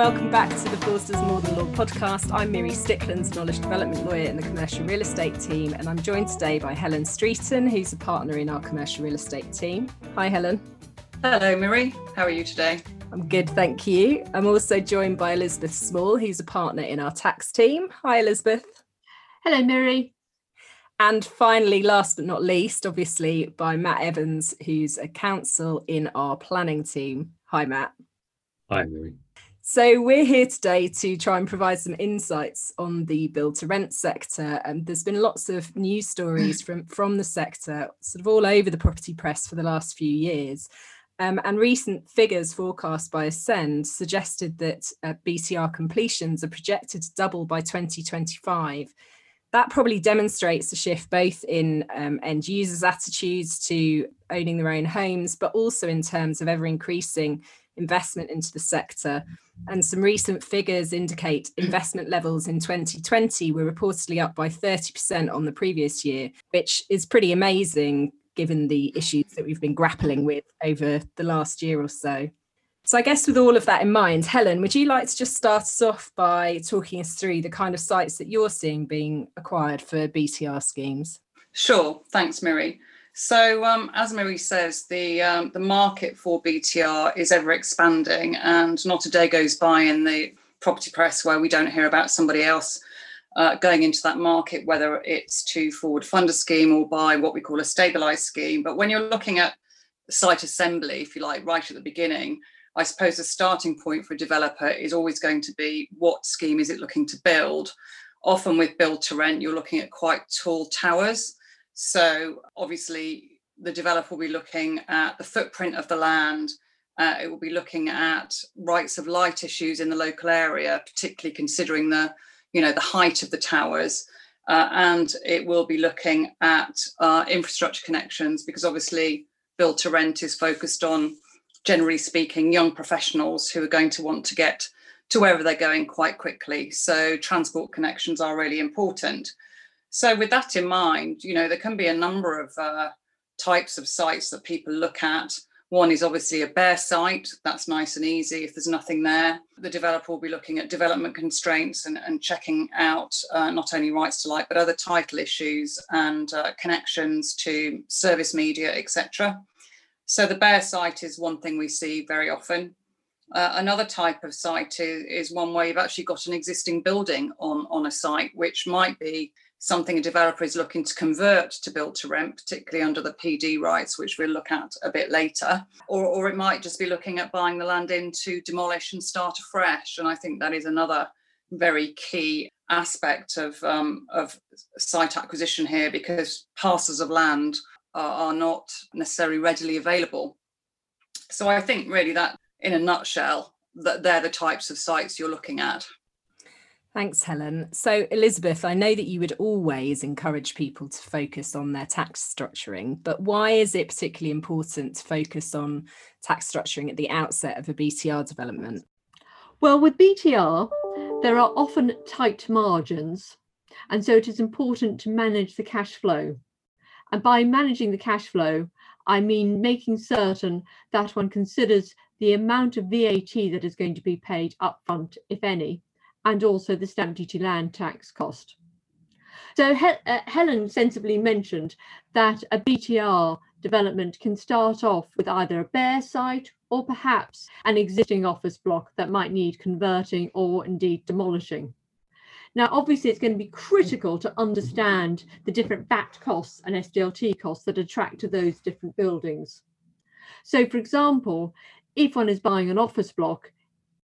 welcome back to the Forsters Modern Law podcast. I'm Miri Sticklands, knowledge development lawyer in the commercial real estate team, and I'm joined today by Helen Streeton, who's a partner in our commercial real estate team. Hi, Helen. Hello, Miri. How are you today? I'm good, thank you. I'm also joined by Elizabeth Small, who's a partner in our tax team. Hi, Elizabeth. Hello, Miri. And finally, last but not least, obviously, by Matt Evans, who's a counsel in our planning team. Hi, Matt. Hi, Miri. So we're here today to try and provide some insights on the build to rent sector. And there's been lots of news stories from, from the sector, sort of all over the property press for the last few years. Um, and recent figures forecast by Ascend suggested that uh, BTR completions are projected to double by 2025. That probably demonstrates a shift both in um, end users' attitudes to owning their own homes, but also in terms of ever increasing investment into the sector. And some recent figures indicate investment levels in 2020 were reportedly up by 30% on the previous year, which is pretty amazing given the issues that we've been grappling with over the last year or so. So, I guess with all of that in mind, Helen, would you like to just start us off by talking us through the kind of sites that you're seeing being acquired for BTR schemes? Sure. Thanks, Miri. So, um, as Marie says, the um, the market for BTR is ever expanding, and not a day goes by in the property press where we don't hear about somebody else uh, going into that market, whether it's to forward fund a scheme or buy what we call a stabilised scheme. But when you're looking at site assembly, if you like, right at the beginning, I suppose the starting point for a developer is always going to be what scheme is it looking to build. Often with build to rent, you're looking at quite tall towers so obviously, the developer will be looking at the footprint of the land. Uh, it will be looking at rights of light issues in the local area, particularly considering the, you know, the height of the towers. Uh, and it will be looking at uh, infrastructure connections because obviously build to rent is focused on, generally speaking, young professionals who are going to want to get to wherever they're going quite quickly. So transport connections are really important. So, with that in mind, you know, there can be a number of uh, types of sites that people look at. One is obviously a bare site. That's nice and easy. If there's nothing there, the developer will be looking at development constraints and, and checking out uh, not only rights to light, but other title issues and uh, connections to service media, etc. So the bare site is one thing we see very often. Uh, another type of site is, is one where you've actually got an existing building on, on a site, which might be something a developer is looking to convert to build to rent, particularly under the PD rights, which we'll look at a bit later. Or, or it might just be looking at buying the land in to demolish and start afresh. And I think that is another very key aspect of, um, of site acquisition here because parcels of land are, are not necessarily readily available. So I think really that in a nutshell, that they're the types of sites you're looking at. Thanks, Helen. So, Elizabeth, I know that you would always encourage people to focus on their tax structuring, but why is it particularly important to focus on tax structuring at the outset of a BTR development? Well, with BTR, there are often tight margins, and so it is important to manage the cash flow. And by managing the cash flow, I mean making certain that one considers the amount of VAT that is going to be paid upfront, if any, and also the stamp duty land tax cost. So he uh, Helen sensibly mentioned that a BTR development can start off with either a bare site or perhaps an existing office block that might need converting or indeed demolishing. Now, obviously, it's going to be critical to understand the different VAT costs and SDLT costs that attract to those different buildings. So, for example, if one is buying an office block,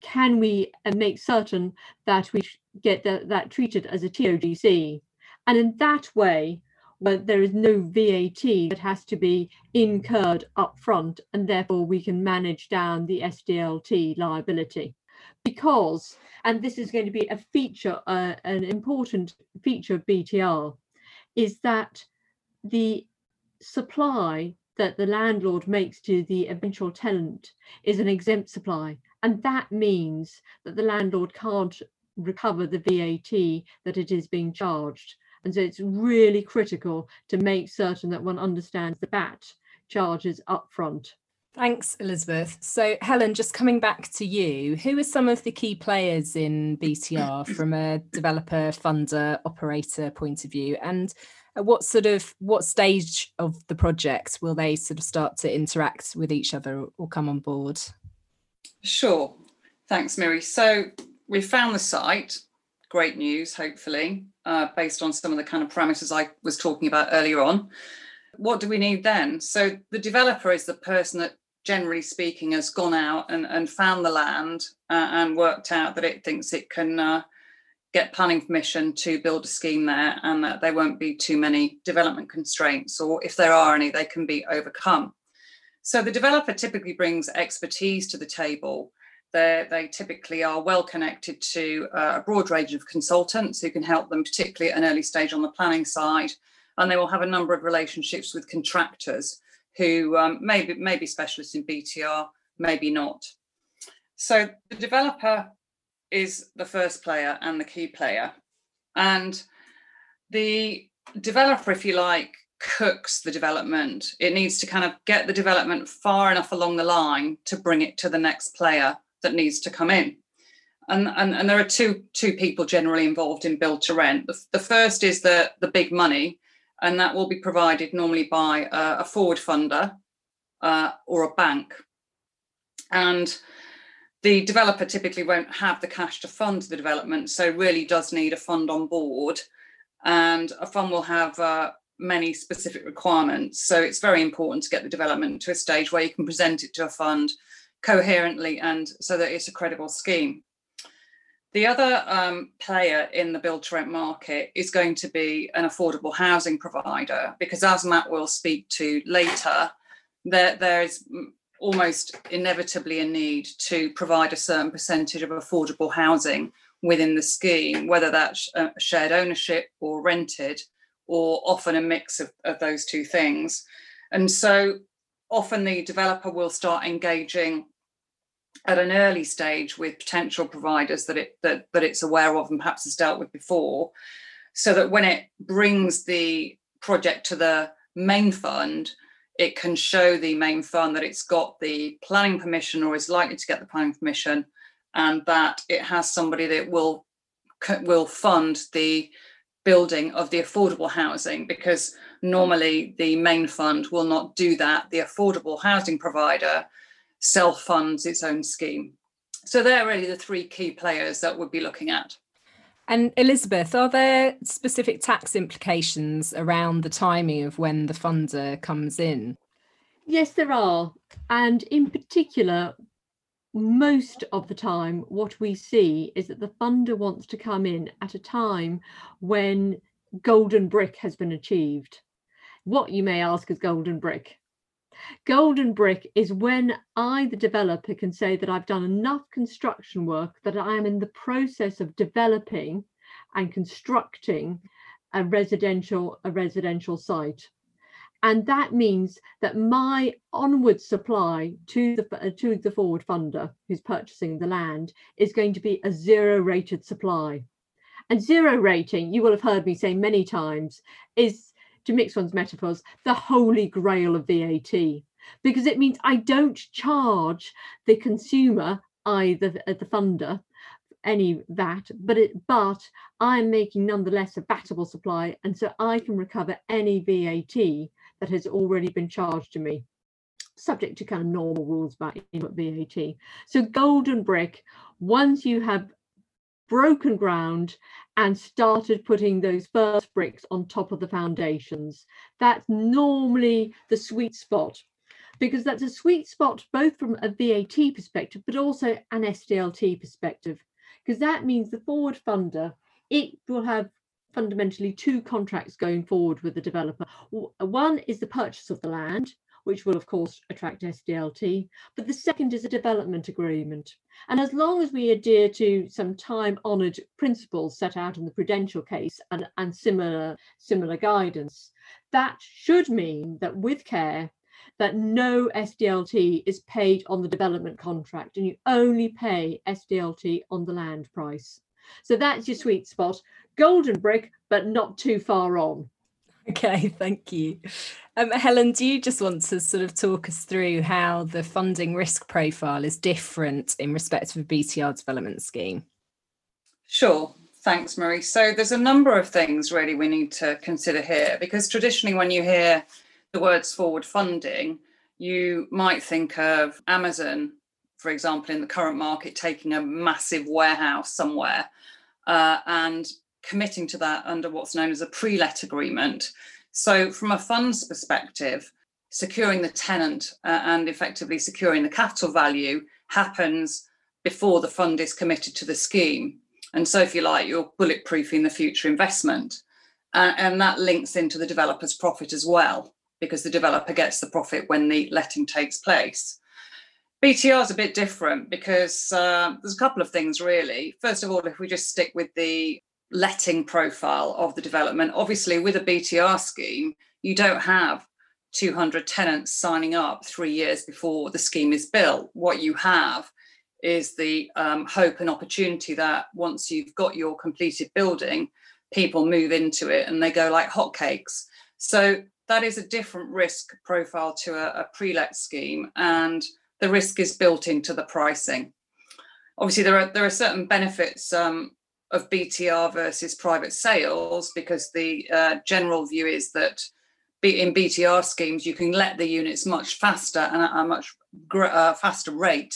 can we uh, make certain that we get the, that treated as a TOGC? And in that way, well, there is no VAT that has to be incurred upfront, and therefore we can manage down the SDLT liability. Because, and this is going to be a feature, uh, an important feature of BTR, is that the supply that the landlord makes to the eventual tenant is an exempt supply. And that means that the landlord can't recover the VAT that it is being charged. And so it's really critical to make certain that one understands the VAT charges upfront. Thanks, Elizabeth. So, Helen, just coming back to you, who are some of the key players in BTR from a developer, funder, operator point of view? And at what sort of what stage of the project will they sort of start to interact with each other or come on board? Sure. Thanks, Miri. So we found the site. Great news, hopefully, uh, based on some of the kind of parameters I was talking about earlier on. What do we need then? So the developer is the person that generally speaking, has gone out and, and found the land uh, and worked out that it thinks it can uh, get planning permission to build a scheme there and that there won't be too many development constraints, or if there are any, they can be overcome. So the developer typically brings expertise to the table. They're, they typically are well connected to uh, a broad range of consultants who can help them, particularly at an early stage on the planning side. And they will have a number of relationships with contractors who um, maybe maybe specialists in BTR, maybe not. So the developer is the first player and the key player, and the developer, if you like, cooks the development. It needs to kind of get the development far enough along the line to bring it to the next player that needs to come in. And, and, and there are two two people generally involved in build to rent. The, the first is the the big money, and that will be provided normally by uh, a forward funder uh, or a bank. And the developer typically won't have the cash to fund the development, so really does need a fund on board. And a fund will have uh, many specific requirements. So it's very important to get the development to a stage where you can present it to a fund coherently and so that it's a credible scheme. The other um, player in the build to rent market is going to be an affordable housing provider because, as Matt will speak to later, there, there is almost inevitably a need to provide a certain percentage of affordable housing within the scheme, whether that's uh, shared ownership or rented, or often a mix of, of those two things. And so often the developer will start engaging at an early stage with potential providers that it that, that it's aware of and perhaps has dealt with before so that when it brings the project to the main fund it can show the main fund that it's got the planning permission or is likely to get the planning permission and that it has somebody that will will fund the building of the affordable housing because normally the main fund will not do that the affordable housing provider self funds its own scheme. So they're really the three key players that we'd be looking at. And Elizabeth, are there specific tax implications around the timing of when the funder comes in? Yes, there are. And in particular, most of the time, what we see is that the funder wants to come in at a time when golden brick has been achieved. What you may ask is golden brick. Golden brick is when I, the developer, can say that I've done enough construction work that I am in the process of developing and constructing a residential a residential site. And that means that my onward supply to the uh, to the forward funder who's purchasing the land is going to be a zero rated supply. And zero rating, you will have heard me say many times, is to mix one's metaphors, the holy grail of VAT, because it means I don't charge the consumer, either the, uh, the funder, any VAT, but it but I'm making nonetheless a vatable supply, and so I can recover any VAT that has already been charged to me, subject to kind of normal rules about input VAT. So golden brick, once you have broken ground and started putting those first bricks on top of the foundations. That's normally the sweet spot because that's a sweet spot both from a VAT perspective, but also an SDLT perspective, because that means the forward funder, it will have fundamentally two contracts going forward with the developer. One is the purchase of the land, which will of course attract SDLT, but the second is a development agreement. And as long as we adhere to some time honoured principles set out in the prudential case and, and similar, similar guidance, that should mean that with care, that no SDLT is paid on the development contract and you only pay SDLT on the land price. So that's your sweet spot. Golden brick, but not too far on. Okay, thank you. Um, Helen, do you just want to sort of talk us through how the funding risk profile is different in respect of a BTR development scheme? Sure. Thanks, Marie. So there's a number of things really we need to consider here because traditionally, when you hear the words forward funding, you might think of Amazon, for example, in the current market, taking a massive warehouse somewhere uh, and committing to that under what's known as a pre let agreement. So, from a fund's perspective, securing the tenant uh, and effectively securing the capital value happens before the fund is committed to the scheme. And so, if you like, you're bulletproofing the future investment. Uh, and that links into the developer's profit as well, because the developer gets the profit when the letting takes place. BTR is a bit different because uh, there's a couple of things really. First of all, if we just stick with the letting profile of the development, obviously with a BTR scheme, you don't have 200 tenants signing up three years before the scheme is built. What you have is the um, hope and opportunity that once you've got your completed building, people move into it and they go like hotcakes. So that is a different risk profile to a, a pre-let scheme, and the risk is built into the pricing. Obviously, there are there are certain benefits um, of BTR versus private sales because the uh, general view is that in BTR schemes you can let the units much faster and at a much uh, faster rate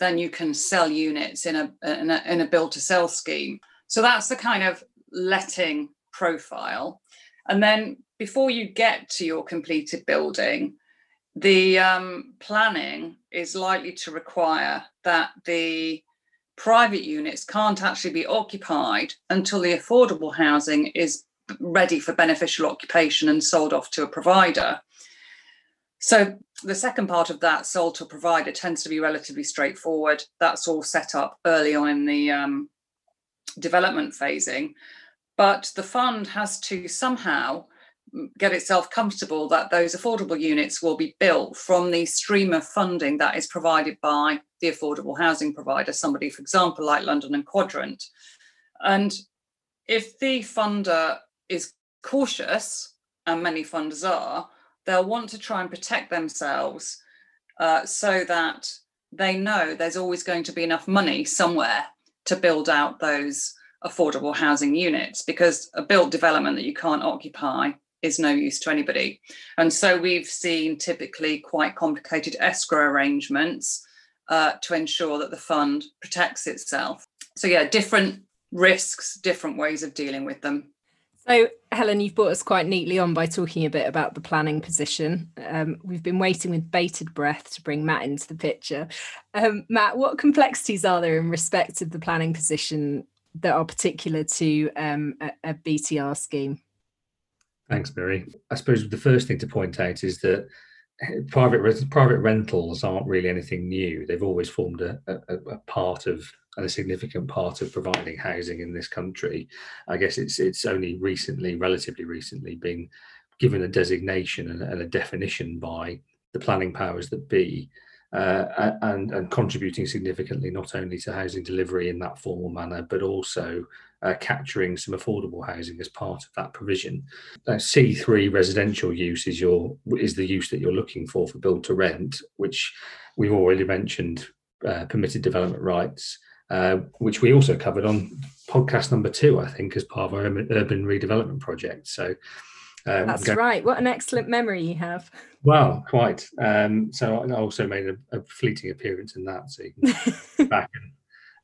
than you can sell units in a in a, in a build to sell scheme. So that's the kind of letting profile. And then before you get to your completed building, the um, planning is likely to require that the private units can't actually be occupied until the affordable housing is ready for beneficial occupation and sold off to a provider. So the second part of that sold to a provider tends to be relatively straightforward. That's all set up early on in the um, development phasing. But the fund has to somehow get itself comfortable that those affordable units will be built from the stream of funding that is provided by the affordable housing provider, somebody, for example, like London and Quadrant. And if the funder is cautious, and many funders are, they'll want to try and protect themselves uh, so that they know there's always going to be enough money somewhere to build out those affordable housing units because a built development that you can't occupy is no use to anybody. And so we've seen typically quite complicated escrow arrangements uh, to ensure that the fund protects itself. So, yeah, different risks, different ways of dealing with them. So, Helen, you've brought us quite neatly on by talking a bit about the planning position. Um, we've been waiting with bated breath to bring Matt into the picture. Um, Matt, what complexities are there in respect of the planning position that are particular to um, a, a BTR scheme? Thanks, Mary. I suppose the first thing to point out is that private private rentals aren't really anything new. They've always formed a, a, a part of and a significant part of providing housing in this country. I guess it's it's only recently, relatively recently, been given a designation and, and a definition by the planning powers that be, uh, and and contributing significantly not only to housing delivery in that formal manner, but also uh, capturing some affordable housing as part of that provision. Uh, C3 residential use is your is the use that you're looking for for build to rent, which we've already mentioned. Uh, permitted development rights uh, which we also covered on podcast number two, I think, as part of our urban redevelopment project. So um, that's go- right. What an excellent memory you have. Well, quite. Um, so I also made a, a, fleeting appearance in that, so you can back and,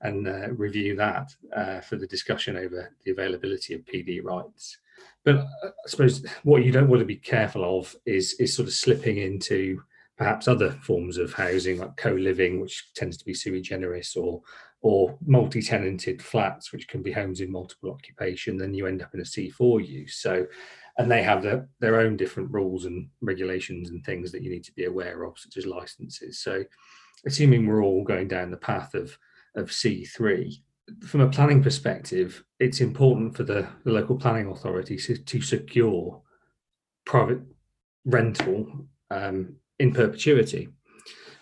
and uh, review that uh, for the discussion over the availability of PD rights. But uh, I suppose what you don't want to be careful of is is sort of slipping into perhaps other forms of housing like co-living, which tends to be sui generis, or or multi-tenanted flats, which can be homes in multiple occupation, then you end up in a C4 use. So, and they have their, their own different rules and regulations and things that you need to be aware of, such as licenses. So, assuming we're all going down the path of, of C3, from a planning perspective, it's important for the, the local planning authority to, to secure private rental um, in perpetuity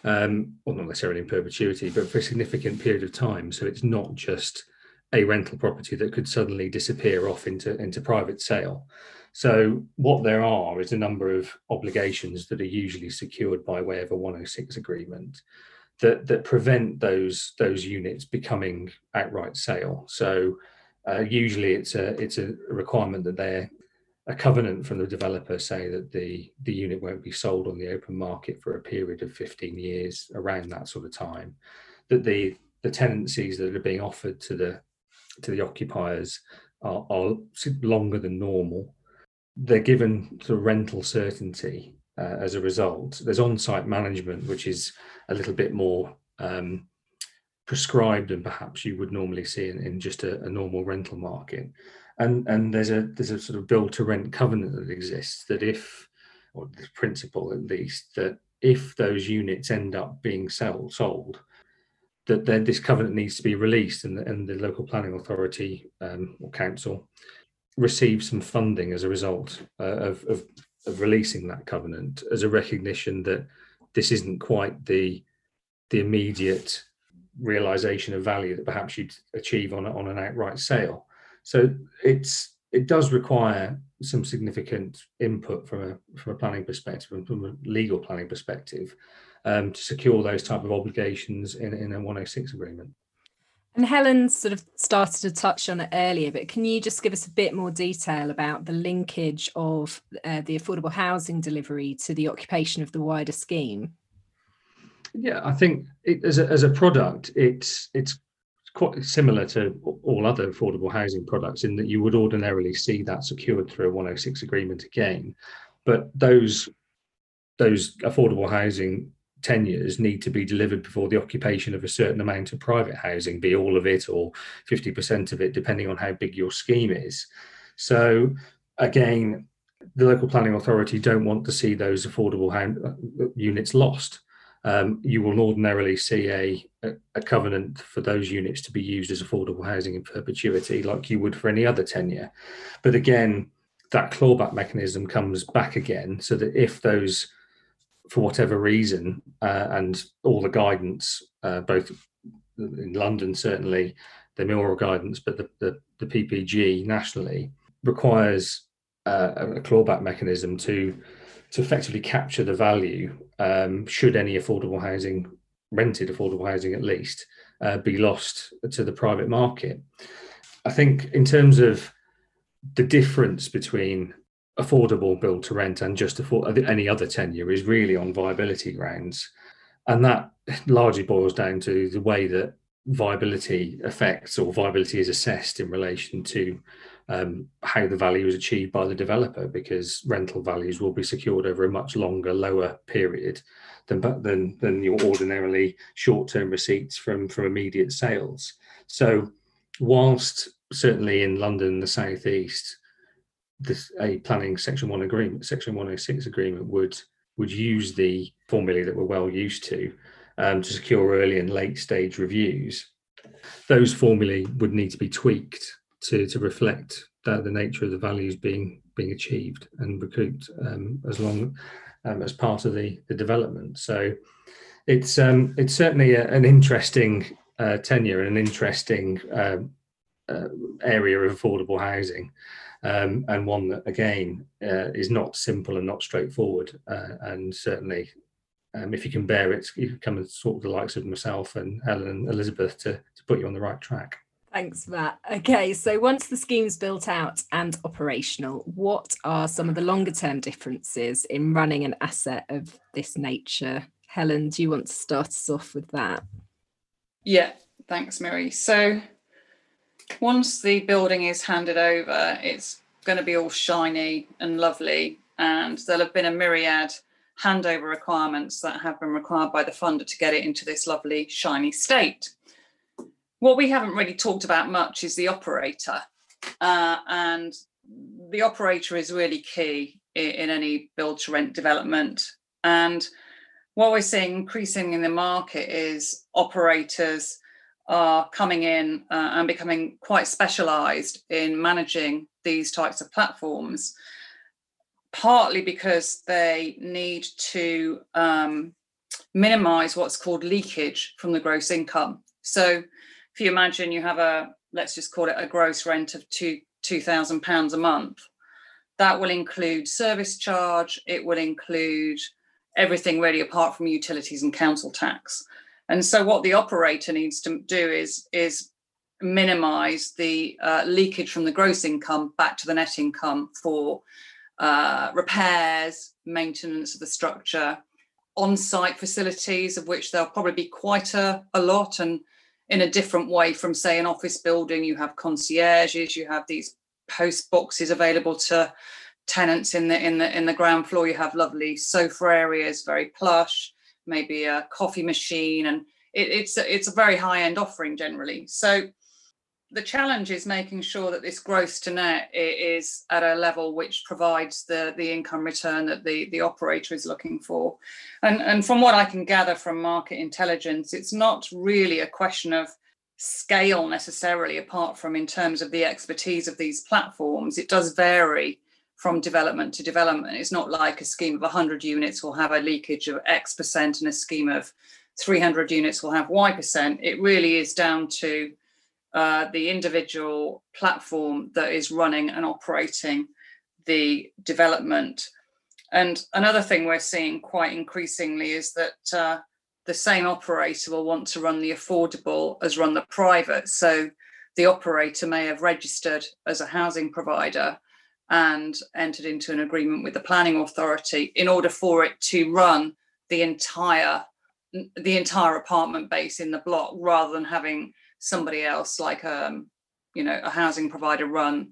um, well, not necessarily in perpetuity, but for a significant period of time. So it's not just a rental property that could suddenly disappear off into, into private sale. So what there are is a number of obligations that are usually secured by way of a 106 agreement that that prevent those those units becoming outright sale. So uh, usually it's a it's a requirement that they're a covenant from the developer say that the the unit won't be sold on the open market for a period of 15 years around that sort of time that the the tenancies that are being offered to the to the occupiers are, are longer than normal they're given sort rental certainty uh, as a result there's on-site management which is a little bit more um, prescribed than perhaps you would normally see in, in just a, a normal rental market. And and there's a there's a sort of build to rent covenant that exists that if or the principle at least that if those units end up being sold sold that then this covenant needs to be released and the, and the local planning authority um, or council receives some funding as a result uh, of, of, of releasing that covenant as a recognition that this isn't quite the the immediate realization of value that perhaps you'd achieve on, on an outright sale so it's it does require some significant input from a from a planning perspective and from a legal planning perspective um, to secure those type of obligations in, in a 106 agreement. And Helen sort of started to touch on it earlier, but can you just give us a bit more detail about the linkage of uh, the affordable housing delivery to the occupation of the wider scheme? Yeah, I think it, as, a, as a product, it's it's quite similar to all other affordable housing products in that you would ordinarily see that secured through a 106 agreement again but those those affordable housing tenures need to be delivered before the occupation of a certain amount of private housing be all of it or 50% of it depending on how big your scheme is so again the local planning authority don't want to see those affordable uh, units lost um, you will ordinarily see a, a, covenant for those units to be used as affordable housing in perpetuity, like you would for any other tenure. But again, that clawback mechanism comes back again, so that if those, for whatever reason, uh, and all the guidance, uh, both in London certainly, the mayoral guidance, but the, the, the PPG nationally requires uh, a clawback mechanism to to effectively capture the value um, should any affordable housing, rented affordable housing at least, uh, be lost to the private market. I think in terms of the difference between affordable build to rent and just afford any other tenure is really on viability grounds. And that largely boils down to the way that viability affects or viability is assessed in relation to um, how the value is achieved by the developer because rental values will be secured over a much longer, lower period than than than your ordinarily short-term receipts from from immediate sales. So, whilst certainly in London, the southeast, this, a planning section one agreement, section 106 agreement would would use the formulae that we're well used to um, to secure early and late stage reviews. Those formulae would need to be tweaked to to reflect that the nature of the values being being achieved and recouped um, as long um, as part of the the development. So it's um, it's certainly a, an interesting uh, tenure and an interesting uh, uh, area of affordable housing. Um, and one that again uh, is not simple and not straightforward, uh, and certainly um, if you can bear it, you can come and talk to the likes of myself and Helen and Elizabeth to, to put you on the right track. Thanks, Matt. Okay, so once the scheme's built out and operational, what are some of the longer term differences in running an asset of this nature? Helen, do you want to start us off with that? Yeah, thanks, Mary. So once the building is handed over, it's going to be all shiny and lovely, and there'll have been a myriad handover requirements that have been required by the funder to get it into this lovely shiny state what we haven't really talked about much is the operator. Uh, and the operator is really key in, in any build to rent development. And what we're seeing increasing in the market is operators are coming in uh, and becoming quite specialized in managing these types of platforms, partly because they need to um, minimize what's called leakage from the gross income. So if you imagine you have a let's just call it a gross rent of two two thousand pounds a month, That will include service charge, it will include everything really apart from utilities and council tax. And so what the operator needs to do is, is minimize the uh, leakage from the gross income back to the net income for uh, repairs, maintenance of the structure, on site facilities, of which there'll probably be quite a, a lot, and in a different way from, say, an office building, you have concierges, you have these post boxes available to tenants in the in the in the ground floor. You have lovely sofa areas very plush maybe a coffee machine and it, it's a, it's a very high end offering generally so the challenge is making sure that this gross to net is at a level which provides the, the income return that the, the operator is looking for. And, and from what I can gather from market intelligence, it's not really a question of scale necessarily, apart from in terms of the expertise of these platforms. It does vary from development to development. It's not like a scheme of 100 units will have a leakage of X percent and a scheme of 300 units will have Y percent. It really is down to uh, the individual platform that is running and operating the development. And another thing we're seeing quite increasingly is that uh, the same operator will want to run the affordable as run the private. So the operator may have registered as a housing provider and entered into an agreement with the planning authority in order for it to run the entire the entire apartment base in the block rather than having somebody else like um you know a housing provider run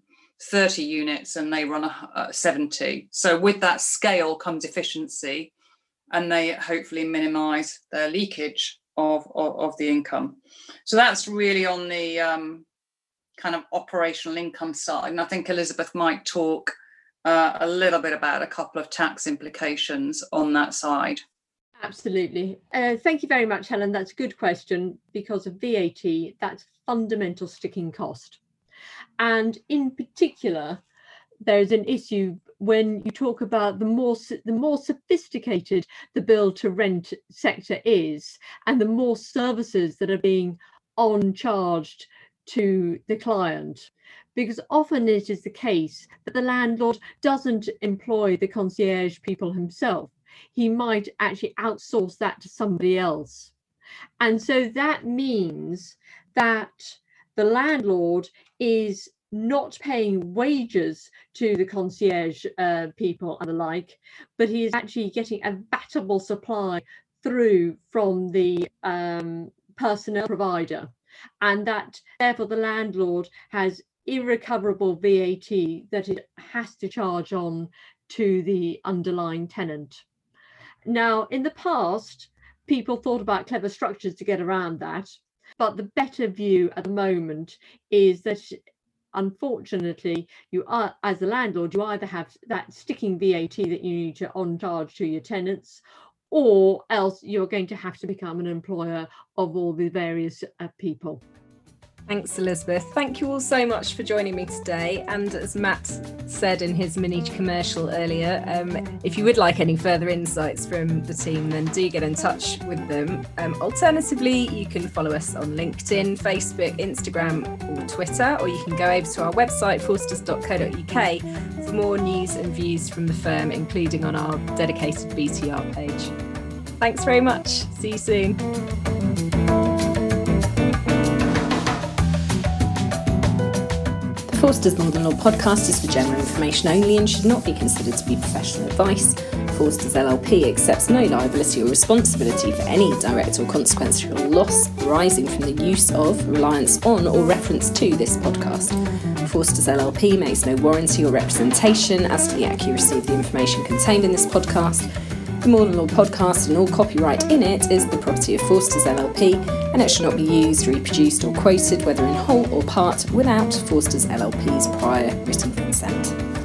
30 units and they run a, a 70 so with that scale comes efficiency and they hopefully minimize their leakage of, of, of the income. So that's really on the um, kind of operational income side and i think elizabeth might talk uh, a little bit about a couple of tax implications on that side Absolutely. Uh, thank you very much, Helen. That's a good question because of VAT, that's fundamental sticking cost. And in particular, there's an issue when you talk about the more the more sophisticated the build to rent sector is and the more services that are being on charged to the client because often it is the case that the landlord doesn't employ the concierge people himself he might actually outsource that to somebody else. And so that means that the landlord is not paying wages to the concierge uh, people and the like, but he is actually getting a vatable supply through from the um, personnel provider. And that therefore the landlord has irrecoverable VAT that it has to charge on to the underlying tenant. Now, in the past, people thought about clever structures to get around that. But the better view at the moment is that unfortunately you are as a landlord you either have that sticking vat that you need to on charge to your tenants or else you're going to have to become an employer of all the various uh, people Thanks, Elizabeth. Thank you all so much for joining me today. And as Matt said in his mini commercial earlier, um, if you would like any further insights from the team, then do get in touch with them. Um, alternatively, you can follow us on LinkedIn, Facebook, Instagram, or Twitter, or you can go over to our website, forsters.co.uk, for more news and views from the firm, including on our dedicated BTR page. Thanks very much. See you soon. Forsters Modern Law podcast is for general information only and should not be considered to be professional advice. Forsters LLP accepts no liability or responsibility for any direct or consequential loss arising from the use of, reliance on, or reference to this podcast. Forsters LLP makes no warranty or representation as to the accuracy of the information contained in this podcast. The Modern Law podcast and all copyright in it is the property of Forsters LLP and it should not be used, reproduced, or quoted, whether in whole or part, without Forsters LLP's prior written consent.